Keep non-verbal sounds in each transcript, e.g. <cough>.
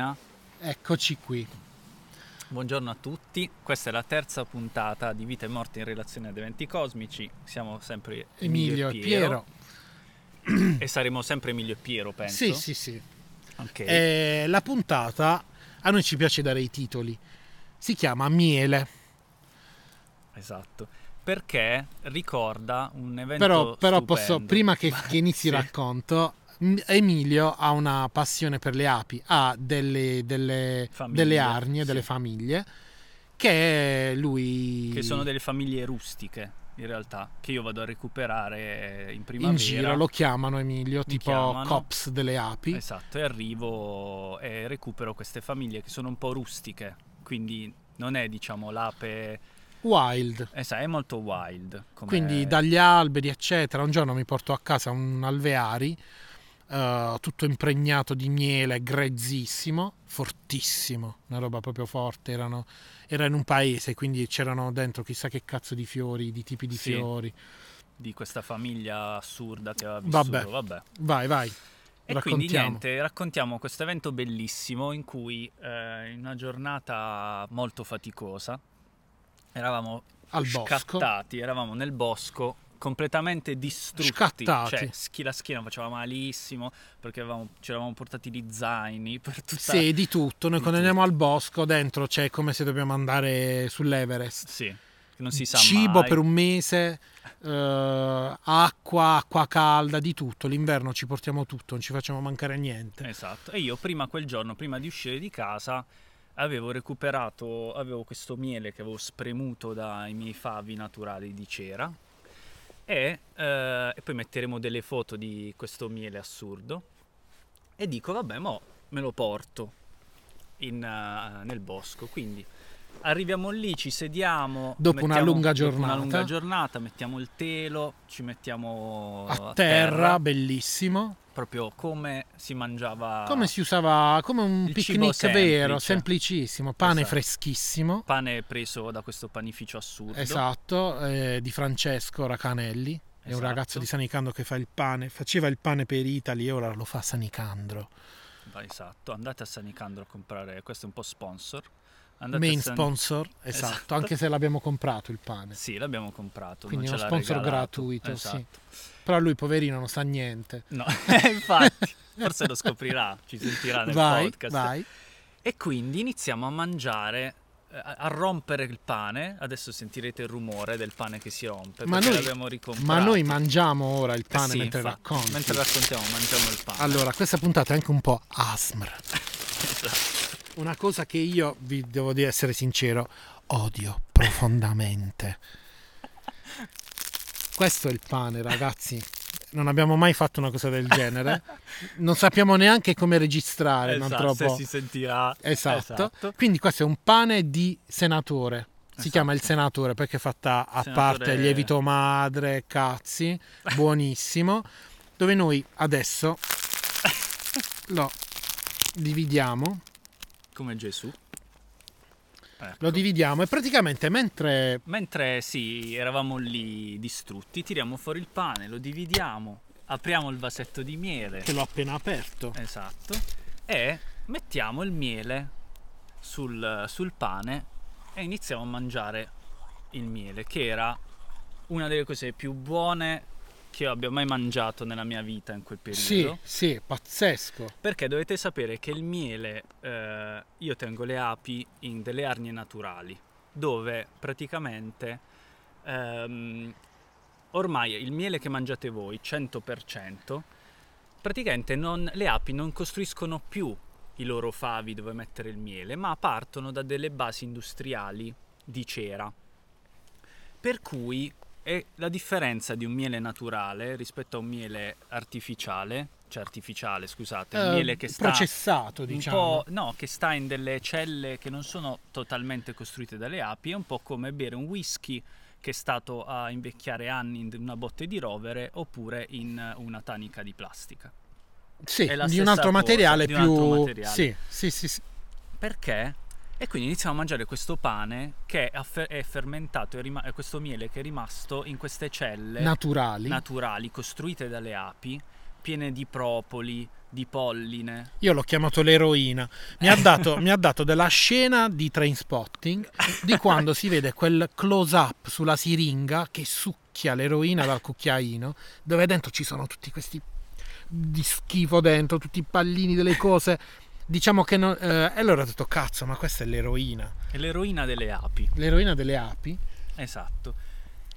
Messina. Eccoci qui. Buongiorno a tutti, questa è la terza puntata di Vita e Morte in relazione ad eventi cosmici. Siamo sempre Emilio, Emilio, e Piero. Piero. e saremo sempre Emilio e Piero, penso. Sì, sì, sì. Ok. Eh, la puntata, a noi ci piace dare i titoli. Si chiama Miele, Esatto. Perché ricorda un evento però, però posso, prima che, <laughs> che inizi Sì. il racconto, m- Emilio ha una passione per le api, ha delle, delle, delle arnie, sì. delle famiglie, che lui... Che sono delle famiglie rustiche, in realtà, che io vado a recuperare in in primavera. giro lo chiamano Emilio, tipo chiamano. cops delle api. Esatto, e arrivo e recupero queste famiglie che sono un po' rustiche, quindi non è diciamo l'ape, Wild. sai, è molto wild. come- Quindi dagli alberi, eccetera. Un giorno mi portò a casa un alveari eh, tutto impregnato di miele, grezzissimo, fortissimo, una roba proprio forte. Erano, era in un paese, quindi c'erano dentro chissà che cazzo di fiori, di tipi di Sì. fiori. di questa famiglia assurda che aveva vissuto. Vabbè. Vabbè. Vai, vai. E quindi Raccontiamo. niente, raccontiamo questo evento bellissimo in cui eh, in una giornata molto faticosa eravamo Al bosco. scattati, eravamo nel bosco completamente distrutti, Scattati. cioè schi- la schiena faceva malissimo perché avevamo, ci eravamo portati gli zaini per tutta Sì, di tutto. Noi di quando tutto. andiamo al bosco, dentro c'è come se dobbiamo andare sull'Everest. Sì, non si sa Cibo mai. per un mese, eh, acqua, acqua calda, di tutto. L'inverno ci portiamo tutto, non ci facciamo mancare niente. Esatto. E io prima quel giorno, prima di uscire di casa, avevo recuperato, avevo questo miele che avevo spremuto dai miei favi naturali di cera e, eh, e poi metteremo delle foto di questo miele assurdo e dico vabbè, mo me lo porto in, eh, nel bosco. Quindi arriviamo lì, ci sediamo. Dopo una lunga dopo una giornata. lunga giornata, mettiamo il telo, ci mettiamo A terra, bellissimo. proprio come si mangiava Come si usava, come un picnic vero, semplice. semplicissimo. Pane Esatto. freschissimo. pane preso da questo panificio assurdo. Esatto, eh, di Francesco Racanelli. È un Esatto. ragazzo di Sanicandro che fa il pane, faceva il pane per Italy e ora lo fa a Sanicandro. Esatto, andate a Sanicandro a comprare, questo è un po' sponsor. Andate Main San- sponsor, esatto, Esatto. anche se l'abbiamo comprato il pane. Sì, l'abbiamo comprato. Quindi è uno sponsor regalato. gratuito, Esatto. sì. Però lui, poverino, non sa niente. No, <laughs> infatti, <laughs> forse lo scoprirà, ci sentirà nel Vai, podcast. vai. E quindi iniziamo a mangiare, eh, a rompere il pane. Adesso sentirete il rumore del pane che si rompe. Ma noi-. Ma noi mangiamo ora il Eh pane sì, mentre infatti, racconti. Mentre raccontiamo, mangiamo il pane. Allora, questa puntata è anche un po' ASMR. <laughs> Esatto. Una cosa che io, vi devo di essere sincero, odio profondamente. Questo è il pane, ragazzi. Non abbiamo mai fatto una cosa del genere. Non sappiamo neanche come registrare, non Esatto, troppo. se si sentirà. Esatto. Quindi questo è un pane di senatore. Si Esatto. chiama il senatore perché è fatta a Senatore- parte lievito madre, cazzi, <laughs> buonissimo. Dove noi adesso <laughs> lo dividiamo. Come Gesù. Ecco. Lo dividiamo e praticamente mentre Mentre sì, eravamo lì distrutti, tiriamo fuori il pane, lo dividiamo, apriamo il vasetto di miele. che l'ho appena aperto, Esatto. E mettiamo il miele sul, sul pane e iniziamo a mangiare il miele, che era una delle cose più buone che io abbia mai mangiato nella mia vita in quel periodo. sì, sì, pazzesco. Perché dovete sapere che il miele, eh, io tengo le api in delle arnie naturali, dove praticamente ehm, ormai il miele che mangiate voi, 100%, praticamente non- le api non costruiscono più i loro favi dove mettere il miele, ma partono da delle basi industriali di cera. Per cui è la differenza di un miele naturale rispetto a un miele artificiale, cioè artificiale, scusate, Eh, miele che sta processato, un diciamo. no, che sta in delle celle che non sono totalmente costruite dalle api, è un po' come bere un whisky che è stato a invecchiare anni in una botte di rovere oppure in una tanica di plastica. Sì, di un altro cosa, materiale di più un altro materiale. Sì, sì, sì, sì. Perché? E quindi iniziamo a mangiare questo pane che è affer- è fermentato, è rima- è questo miele che è rimasto in queste celle naturali. naturali costruite dalle api piene di propoli, di polline. Io l'ho chiamato l'eroina. Mi ha dato, mi ha <laughs> dato della scena di train spotting di quando si vede quel close up sulla siringa che succhia l'eroina dal cucchiaino, dove dentro ci sono tutti questi di schifo dentro, tutti i pallini delle cose. Diciamo che non, eh, e allora ho detto cazzo, ma questa è l'eroina. È l'eroina delle api. L'eroina delle api. Esatto.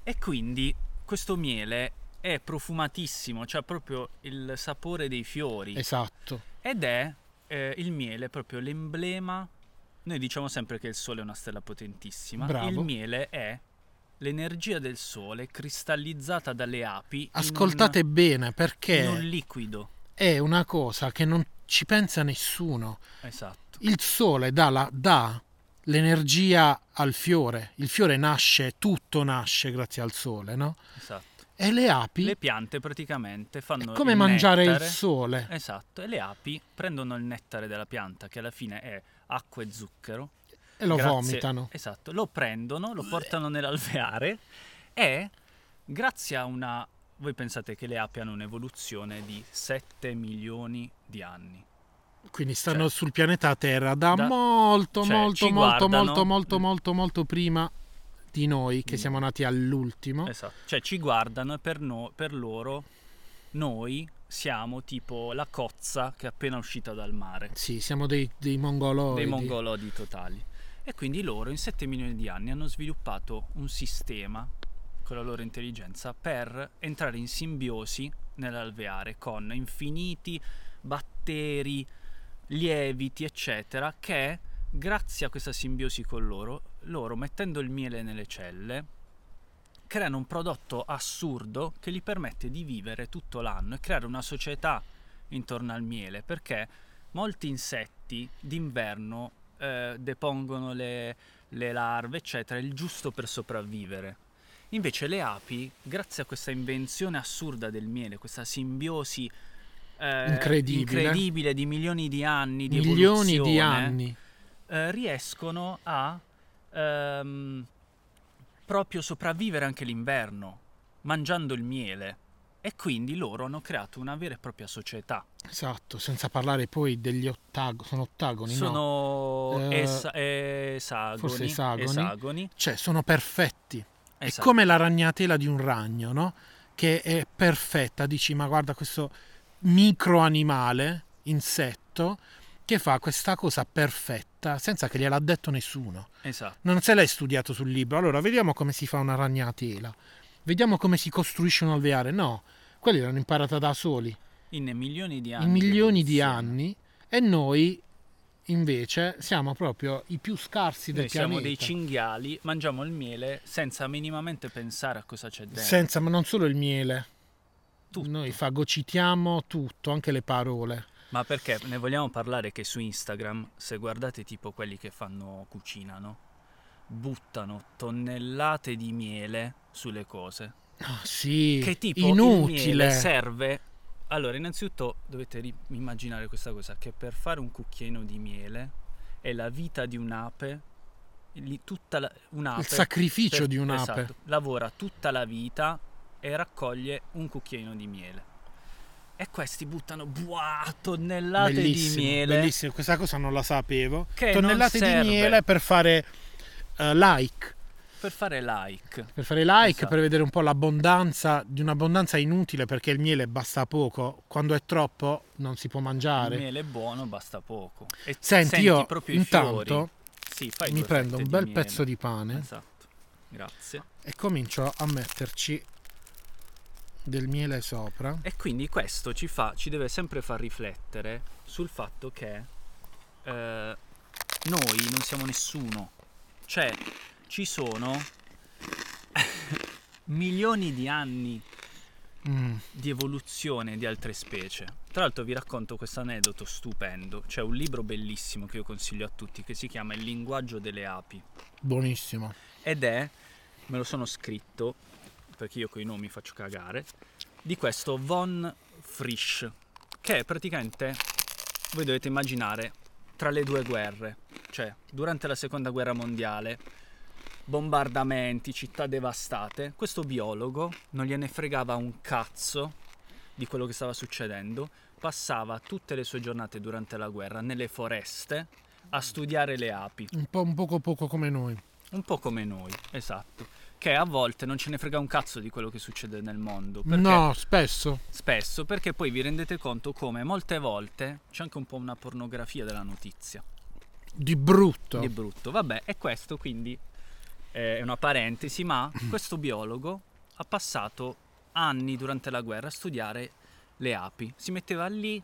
E quindi questo miele è profumatissimo, cioè proprio il sapore dei fiori. Esatto. Ed è eh, il miele proprio l'emblema. Noi diciamo sempre che il sole è una stella potentissima. Bravo. Il miele è l'energia del sole cristallizzata dalle api. Ascoltate un, bene perché in un liquido. È una cosa che non ci pensa nessuno. Esatto. Il sole dà, la, dà l'energia al fiore. Il fiore nasce, tutto nasce grazie al sole, no? Esatto. E le api Le piante praticamente fanno è come il mangiare nettare. il sole. Esatto, e le api prendono il nettare della pianta, che alla fine è acqua e zucchero. E lo grazie- vomitano. Esatto, lo prendono, lo portano nell'alveare e grazie a una... Voi pensate che le api hanno un'evoluzione di 7 milioni di anni. Quindi stanno Cioè, sul pianeta Terra da, da- molto, cioè, molto, molto, guardano- molto, molto, molto, molto prima di noi, che Mm. siamo nati all'ultimo. Esatto. Cioè ci guardano e per, no- per loro noi siamo tipo la cozza che è appena uscita dal mare. Sì, siamo dei, dei mongoloidi. dei mongolodi totali. E quindi loro in 7 milioni di anni hanno sviluppato un sistema con la loro intelligenza per entrare in simbiosi nell'alveare con infiniti batteri, lieviti, eccetera, che grazie a questa simbiosi con loro, loro mettendo il miele nelle celle, creano un prodotto assurdo che gli permette di vivere tutto l'anno e creare una società intorno al miele, perché molti insetti d'inverno eh, depongono le, le larve, eccetera, il giusto per sopravvivere. Invece le api, grazie a questa invenzione assurda del miele, questa simbiosi eh, Incredibile. incredibile di milioni di anni di Milioni di anni. eh, riescono a ehm, proprio sopravvivere anche l'inverno, mangiando il miele. E quindi loro hanno creato una vera e propria società. Esatto, senza parlare poi degli ottagoni. Sono ottagoni, no? Sono Eh, esa- esagoni. forse esagoni. esagoni. Cioè, sono perfetti. È Esatto. come la ragnatela di un ragno, no? Che è perfetta. Dici, ma guarda questo microanimale, insetto, che fa questa cosa perfetta senza che gliel'ha detto nessuno. Esatto. Non se l'hai studiato sul libro. Allora, vediamo come si fa una ragnatela. Vediamo come si costruisce un alveare. No, quelli l'hanno imparata da soli, In milioni di anni. in milioni di anni, e noi invece siamo proprio i più scarsi del Noi siamo pianeta. dei cinghiali, mangiamo il miele senza minimamente pensare a cosa c'è dentro. Senza, ma non solo il miele. Tutto. Noi fagocitiamo tutto, anche le parole. Ma perché ne vogliamo parlare che su Instagram, se guardate tipo quelli che fanno cucina, no? Buttano tonnellate di miele sulle cose. Ah, sì, Che tipo il inutile. miele serve. Allora, innanzitutto dovete ri- immaginare questa cosa: che per fare un cucchiaino di miele è la vita di un'ape. tutta la- un'ape Il sacrificio per- di un'ape. esatto, lavora tutta la vita e raccoglie un cucchiaino di miele. E questi buttano buah, tonnellate Bellissimo, di miele. bellissimo, questa cosa non la sapevo. Che Tonnellate di miele per fare eh, like, Per fare like. per fare like, Esatto. per vedere un po' l'abbondanza di un'abbondanza inutile perché il miele basta poco, quando è troppo non si può mangiare. Il miele buono basta poco. E Senti, io intanto. Sì, mi prendo un bel miele. pezzo di pane Esatto. Grazie. e comincio a metterci del miele sopra. E quindi questo ci, fa, ci deve sempre far riflettere sul fatto che eh, noi non siamo nessuno. Cioè, ci sono <laughs> milioni di anni Mm, di evoluzione di altre specie. Tra l'altro vi racconto questo aneddoto stupendo. C'è un libro bellissimo che io consiglio a tutti che si chiama Il linguaggio delle api. buonissimo. Ed è, me lo sono scritto, perché io con i nomi faccio cagare, di questo Von Frisch, che è praticamente, voi dovete immaginare, tra le due guerre, cioè durante la seconda guerra mondiale, bombardamenti, città devastate, questo biologo non gliene fregava un cazzo di quello che stava succedendo, passava tutte le sue giornate durante la guerra nelle foreste a studiare le api. Un po' un poco poco come noi. Un po' come noi, esatto. Che a volte non ce ne frega un cazzo di quello che succede nel mondo. Perché No, spesso. Spesso, perché poi vi rendete conto come molte volte c'è anche un po' una pornografia della notizia. Di brutto. Di brutto. Vabbè, e questo quindi è una parentesi, ma <laughs> questo biologo ha passato anni durante la guerra a studiare le api. Si metteva lì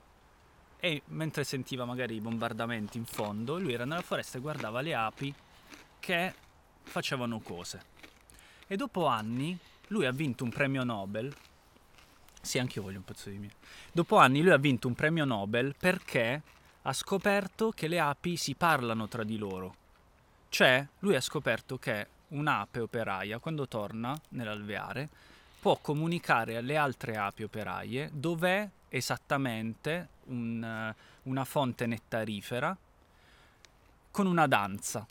e mentre sentiva magari i bombardamenti in fondo, lui era nella foresta e guardava le api che facevano cose. E dopo anni lui ha vinto un premio Nobel. Sì, anche io voglio un pezzo di miele. Dopo anni lui ha vinto un premio Nobel perché ha scoperto che le api si parlano tra di loro. Cioè, lui ha scoperto che un'ape operaia, quando torna nell'alveare, può comunicare alle altre api operaie dov'è esattamente un, eh, una fonte nettarifera con una danza.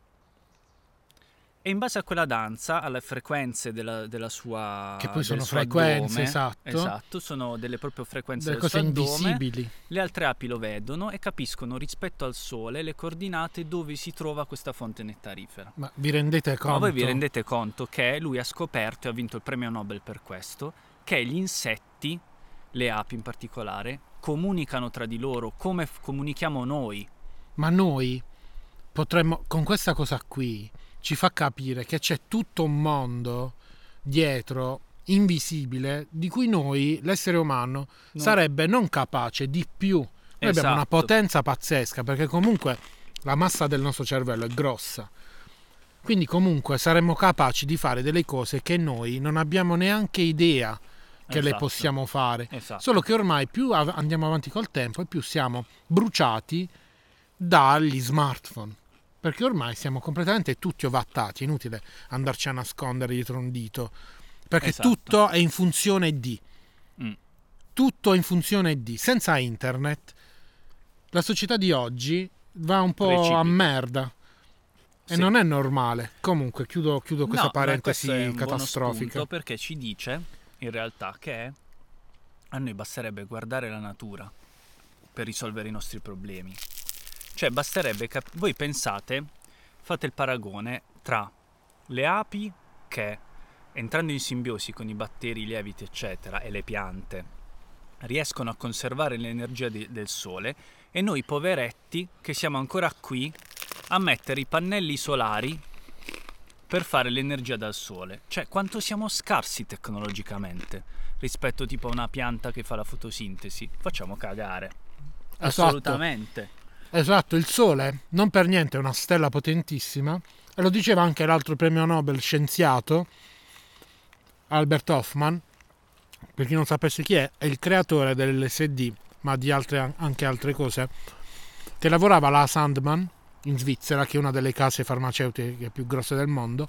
E in base a quella danza, alle frequenze della, della sua Che poi sono frequenze, addome, esatto. esatto, sono delle proprio frequenze Delle del cose addome, invisibili. le altre api lo vedono e capiscono rispetto al sole le coordinate dove si trova questa fonte nettarifera. Ma vi rendete conto? Ma voi vi rendete conto che lui ha scoperto e ha vinto il premio Nobel per questo, che gli insetti, le api in particolare, comunicano tra di loro come f- comunichiamo noi. Ma noi potremmo, con questa cosa qui, ci fa capire che c'è tutto un mondo dietro, invisibile, di cui noi, l'essere umano, No. sarebbe non capace di più. Noi abbiamo una Esatto. potenza pazzesca, perché comunque la massa del nostro cervello è grossa. Quindi comunque saremmo capaci di fare delle cose che noi non abbiamo neanche idea che le Esatto. possiamo fare. Esatto. Solo che ormai più andiamo avanti col tempo e più siamo bruciati dagli smartphone. Perché ormai siamo completamente tutti ovattati, è inutile andarci a nascondere dietro un dito. Perché Esatto. tutto è in funzione di. Mm. Tutto è in funzione di. Senza internet, la società di oggi va un po' a Precipita. merda. E Sì. non è normale. Comunque, chiudo, chiudo questa No, parentesi catastrofica. perché ci dice in realtà che a noi basterebbe guardare la natura per risolvere i nostri problemi. Cioè basterebbe cap- voi pensate, fate il paragone tra le api che entrando in simbiosi con i batteri, i lieviti eccetera e le piante riescono a conservare l'energia di- del sole e noi poveretti che siamo ancora qui a mettere i pannelli solari per fare l'energia dal sole. Cioè, quanto siamo scarsi tecnologicamente rispetto tipo a una pianta che fa la fotosintesi. Facciamo cagare. Esatto. Assolutamente. Esatto, il Sole non per niente è una stella potentissima. E lo diceva anche l'altro premio Nobel scienziato Albert Hoffman, per chi non sapesse chi è, è il creatore dell'LSD, ma di altre, anche altre cose, che lavorava alla Sandman in Svizzera, che è una delle case farmaceutiche più grosse del mondo,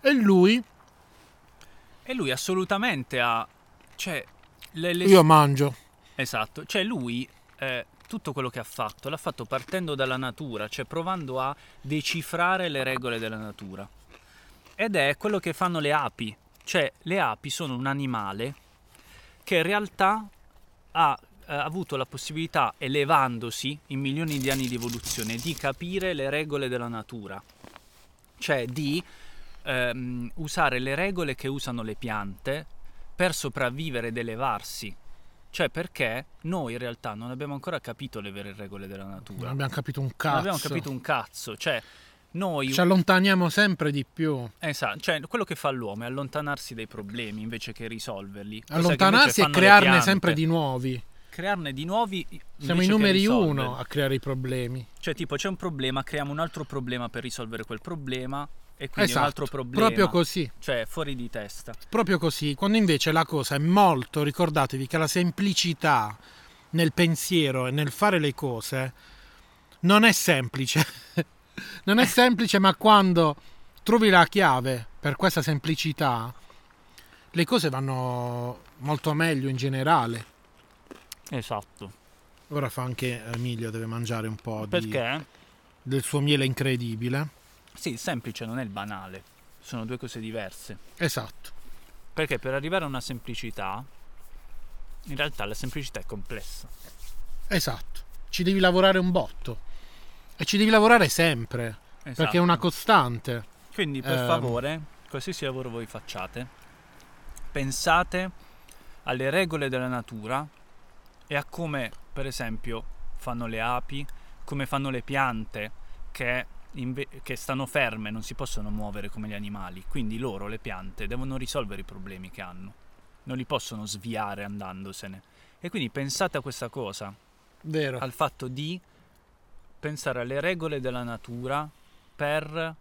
e lui, E lui assolutamente ha... Cioè, le, le- io mangio, Esatto, cioè lui eh, tutto quello che ha fatto l'ha fatto partendo dalla natura, cioè provando a decifrare le regole della natura. Ed è quello che fanno le api, cioè le api sono un animale che in realtà ha eh, avuto la possibilità, elevandosi in milioni di anni di evoluzione, di capire le regole della natura, cioè di ehm, usare le regole che usano le piante per sopravvivere ed elevarsi. Cioè perché noi in realtà non abbiamo ancora capito le vere regole della natura. non abbiamo capito un Non cazzo, abbiamo capito un cazzo. Cioè noi... ci allontaniamo sempre di più. Esatto, cioè quello che fa l'uomo è allontanarsi dai problemi invece che risolverli. Che Allontanarsi invece e crearne sempre di nuovi. Crearne di nuovi. Siamo i che numeri uno a creare i problemi. Cioè tipo c'è un problema, creiamo un altro problema per risolvere quel problema e quindi un altro Esatto, problema. proprio così, Cioè fuori di testa. proprio così. Quando invece la cosa è molto, ricordatevi che la semplicità nel pensiero e nel fare le cose non è semplice. <laughs> non è <laughs> semplice, ma quando trovi la chiave per questa semplicità, le cose vanno molto meglio in generale. Esatto. Ora fa anche Emilio, deve mangiare un po' di- Perché? del suo miele incredibile. Sì, il semplice non è il banale. Sono due cose diverse. Esatto. Perché per arrivare a una semplicità In realtà la semplicità è complessa. Esatto, ci devi lavorare un botto e ci devi lavorare sempre Esatto. perché è una costante. Quindi per Ehm. favore, qualsiasi lavoro voi facciate, pensate alle regole della natura e a come, per esempio, fanno le api, come fanno le piante che, inve- che stanno ferme, non si possono muovere come gli animali. Quindi loro, le piante, devono risolvere i problemi che hanno. Non li possono sviare andandosene. E quindi pensate a questa cosa, Vero. al fatto di pensare alle regole della natura per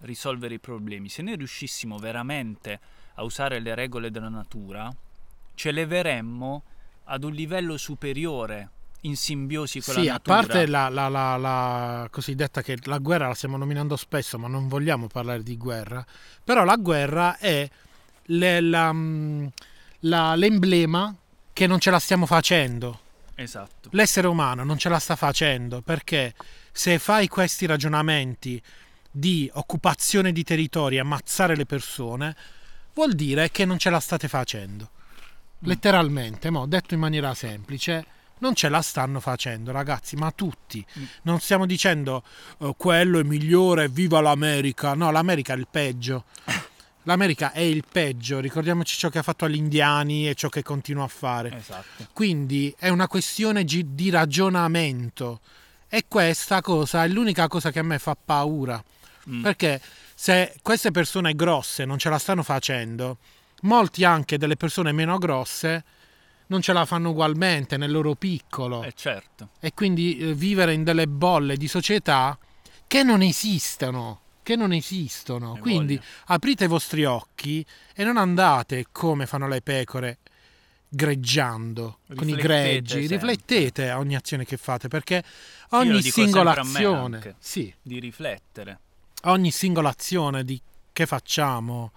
risolvere i problemi. Se noi riuscissimo veramente a usare le regole della natura, ci eleveremmo ad un livello superiore in simbiosi con Sì, la a natura. parte la, la- la- la cosiddetta che la guerra la stiamo nominando spesso, ma non vogliamo parlare di guerra, però la guerra è le- mm, la- l'emblema che non ce la stiamo facendo. Esatto. L'essere umano non ce la sta facendo perché se fai questi ragionamenti di occupazione di territori, ammazzare le persone, vuol dire che non ce la state facendo. Letteralmente, mo, detto in maniera semplice, non ce la stanno facendo, ragazzi, ma tutti. Mm. Non stiamo dicendo "Oh, quello è migliore, viva l'America. No, l'America è il peggio. <coughs> L'America è il peggio, ricordiamoci ciò che ha fatto agli indiani e ciò che continua a fare. Esatto. Quindi è una questione di ragionamento. E questa cosa è l'unica cosa che a me fa paura. Mm. Perché se queste persone grosse non ce la stanno facendo, molti anche delle persone meno grosse non ce la fanno ugualmente nel loro piccolo. Eh, certo. E quindi eh, vivere in delle bolle di società che non esistono. Che non esistono. Hai Quindi voglia. aprite i vostri occhi e non andate come fanno le pecore greggiando con i Riflettete greggi. sempre. Riflettete a ogni azione che fate perché ogni singola azione, anche. sì, Di riflettere. ogni singola azione di- che facciamo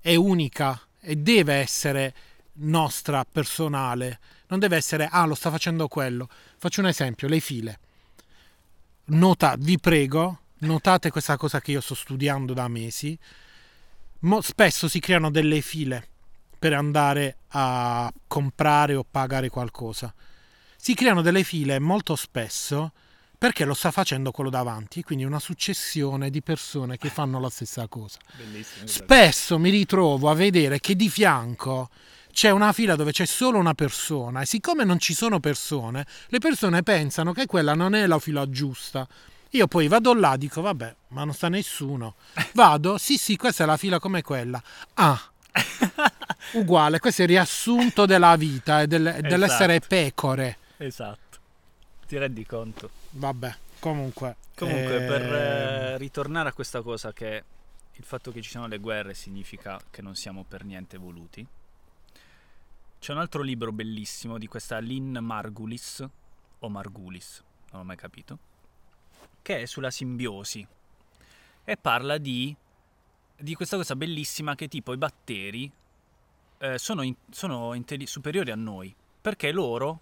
è unica e deve essere nostra, personale. Non deve essere, ah, lo sta facendo quello. Faccio un esempio, le file. Nota, vi prego, notate questa cosa che io sto studiando da mesi. Mo- spesso si creano delle file per andare a comprare o pagare qualcosa. Si creano delle file molto spesso perché lo sta facendo quello davanti, quindi una successione di persone che fanno la stessa cosa. Bellissimo. Spesso mi ritrovo a vedere che di fianco c'è una fila dove c'è solo una persona e siccome non ci sono persone, le persone pensano che quella non è la fila giusta. Io poi vado là, dico vabbè, ma non sta nessuno. Vado, sì sì, questa è la fila come quella. Ah, <laughs> uguale, questo è il riassunto della vita e del- dell'essere pecore. Esatto. Ti rendi conto? Vabbè, comunque. Comunque, eh, per ritornare a questa cosa che il fatto che ci siano le guerre significa che non siamo per niente evoluti, c'è un altro libro bellissimo di questa Lynn Margulis, o Margulis, non ho mai capito, che è sulla simbiosi e parla di, di questa cosa bellissima che tipo i batteri eh, sono, in- sono intelli- superiori a noi, perché loro,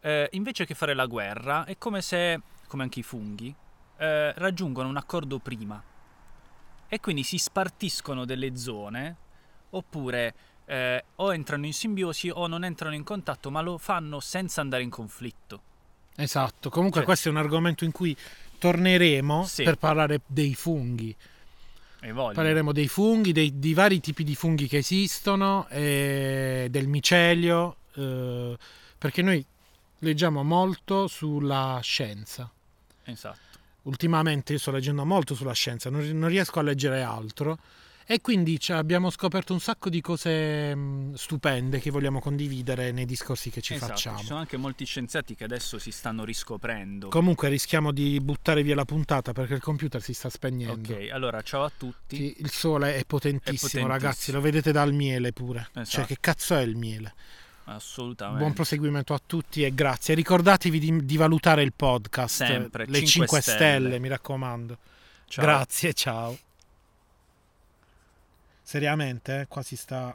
eh, invece che fare la guerra, è come se, come anche i funghi, eh, raggiungono un accordo prima e quindi si spartiscono delle zone oppure eh, o entrano in simbiosi o non entrano in contatto ma lo fanno senza andare in conflitto. Esatto, comunque Cioè- questo è un argomento in cui torneremo Sì. per parlare dei funghi. E. Parleremo dei funghi, dei, di vari tipi di funghi che esistono, e del micelio, eh, perché noi leggiamo molto sulla scienza. Esatto. Ultimamente io sto leggendo molto sulla scienza, non, non riesco a leggere altro. E quindi cioè, abbiamo scoperto un sacco di cose mh, stupende che vogliamo condividere nei discorsi che ci Esatto, facciamo. Ci sono anche molti scienziati che adesso si stanno riscoprendo. Comunque rischiamo di buttare via la puntata perché il computer si sta spegnendo. ok, allora ciao a tutti. Il sole è potentissimo, È potentissimo. ragazzi, lo vedete dal miele pure. Cioè, Esatto. che cazzo è il miele? Assolutamente. Buon proseguimento a tutti e grazie. Ricordatevi di, di valutare il podcast. Sempre, le 5 5 stelle. stelle, mi raccomando. Ciao. Grazie, ciao. Seriamente, eh, qua si sta